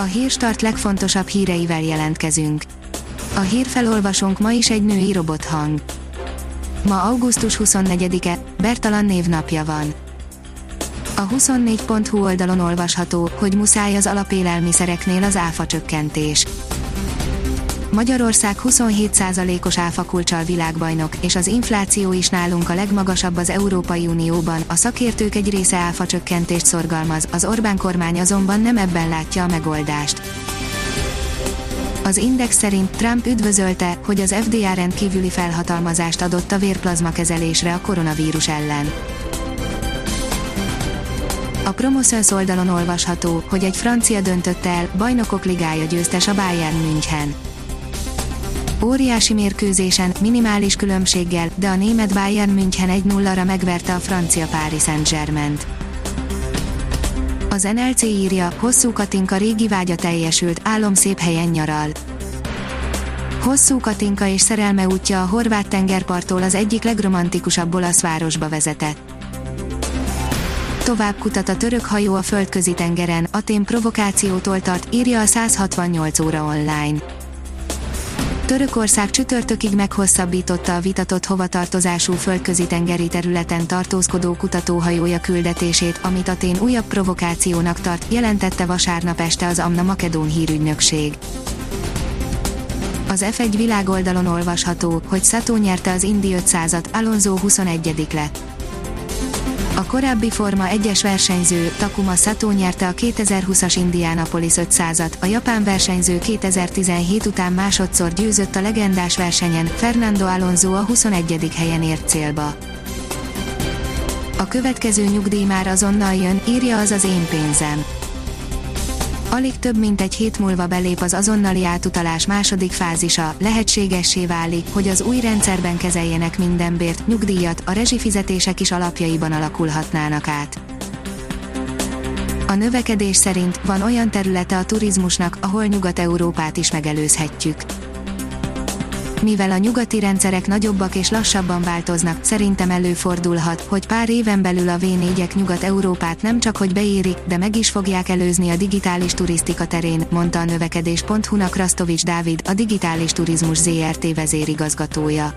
A hírstart legfontosabb híreivel jelentkezünk. A hírfelolvasónk ma is egy női robothang. Ma augusztus 24-e, Bertalan névnapja van. A 24.hu oldalon olvasható, hogy muszáj az alapélelmiszereknél az áfa csökkentés. Magyarország 27%-os áfakulcsal világbajnok, és az infláció is nálunk a legmagasabb az Európai Unióban. A szakértők egy része áfa csökkentést szorgalmaz, az Orbán kormány azonban nem ebben látja a megoldást. Az Index szerint Trump üdvözölte, hogy az FDA rendkívüli felhatalmazást adott a vérplazma kezelésre a koronavírus ellen. A Promoszöns oldalon olvasható, hogy egy francia döntött el, bajnokok ligája győztes a Bayern München. Óriási mérkőzésen, minimális különbséggel, de a német Bayern München 1-0-ra megverte a francia Paris Saint-Germain-t. Az NLC írja, hosszú Katinka régi vágya teljesült, álom szép helyen nyaral. Hosszú Katinka és szerelme útja a horvát tengerparttól az egyik legromantikusabb olasz városba vezetett. Tovább kutat a török hajó a földközi tengeren, Atén provokációtól tart, írja a 168 óra online. Törökország csütörtökig meghosszabbította a vitatott hovatartozású földközi tengeri területen tartózkodó kutatóhajója küldetését, amit Atén újabb provokációnak tart, jelentette vasárnap este az Amna Makedón hírügynökség. Az F1 világoldalon olvasható, hogy Sato nyerte az Indy 500-at, Alonso 21 lett. A korábbi Forma 1-es versenyző, Takuma Sato nyerte a 2020-as Indianapolis 500-at, a japán versenyző 2017 után másodszor győzött a legendás versenyen, Fernando Alonso a 21. helyen ért célba. A következő nyugdíj már azonnal jön, írja az az én pénzem Alig több mint egy hét múlva belép az azonnali átutalás második fázisa, lehetségessé válik, hogy az új rendszerben kezeljenek minden bért, nyugdíjat, a rezsifizetések is alapjaiban alakulhatnának át. A növekedés szerint van olyan területe a turizmusnak, ahol Nyugat-Európát is megelőzhetjük mivel a nyugati rendszerek nagyobbak és lassabban változnak, szerintem előfordulhat, hogy pár éven belül a V4-ek Nyugat-Európát nem csak hogy beérik, de meg is fogják előzni a digitális turisztika terén, mondta a növekedés.hu-nak Rastovics Dávid, a Digitális Turizmus ZRT vezérigazgatója.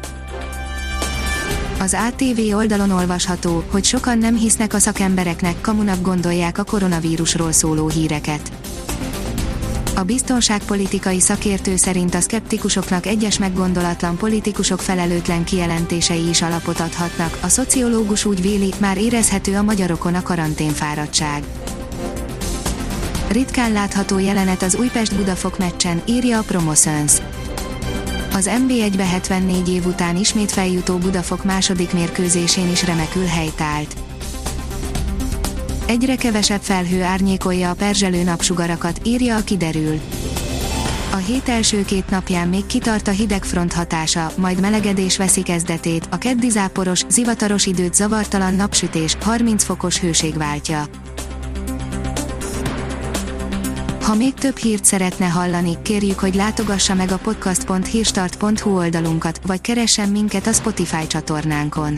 Az ATV oldalon olvasható, hogy sokan nem hisznek a szakembereknek, kamunak gondolják a koronavírusról szóló híreket. A biztonságpolitikai szakértő szerint a szkeptikusoknak egyes meggondolatlan politikusok felelőtlen kijelentései is alapot adhatnak, a szociológus úgy véli, már érezhető a magyarokon a karanténfáradtság. Ritkán látható jelenet az Újpest-Budafok meccsen, írja a Promoszöns. Az NB1-be 74 év után ismét feljutó Budafok második mérkőzésén is remekül helytált. Egyre kevesebb felhő árnyékolja a perzselő napsugarakat, írja a kiderül. A hét első két napján még kitart a hidegfront hatása, majd melegedés veszi kezdetét, a keddi záporos, zivataros időt zavartalan napsütés, 30 fokos hőség váltja. Ha még több hírt szeretne hallani, kérjük, hogy látogassa meg a podcast.hírstart.hu oldalunkat, vagy keressen minket a Spotify csatornánkon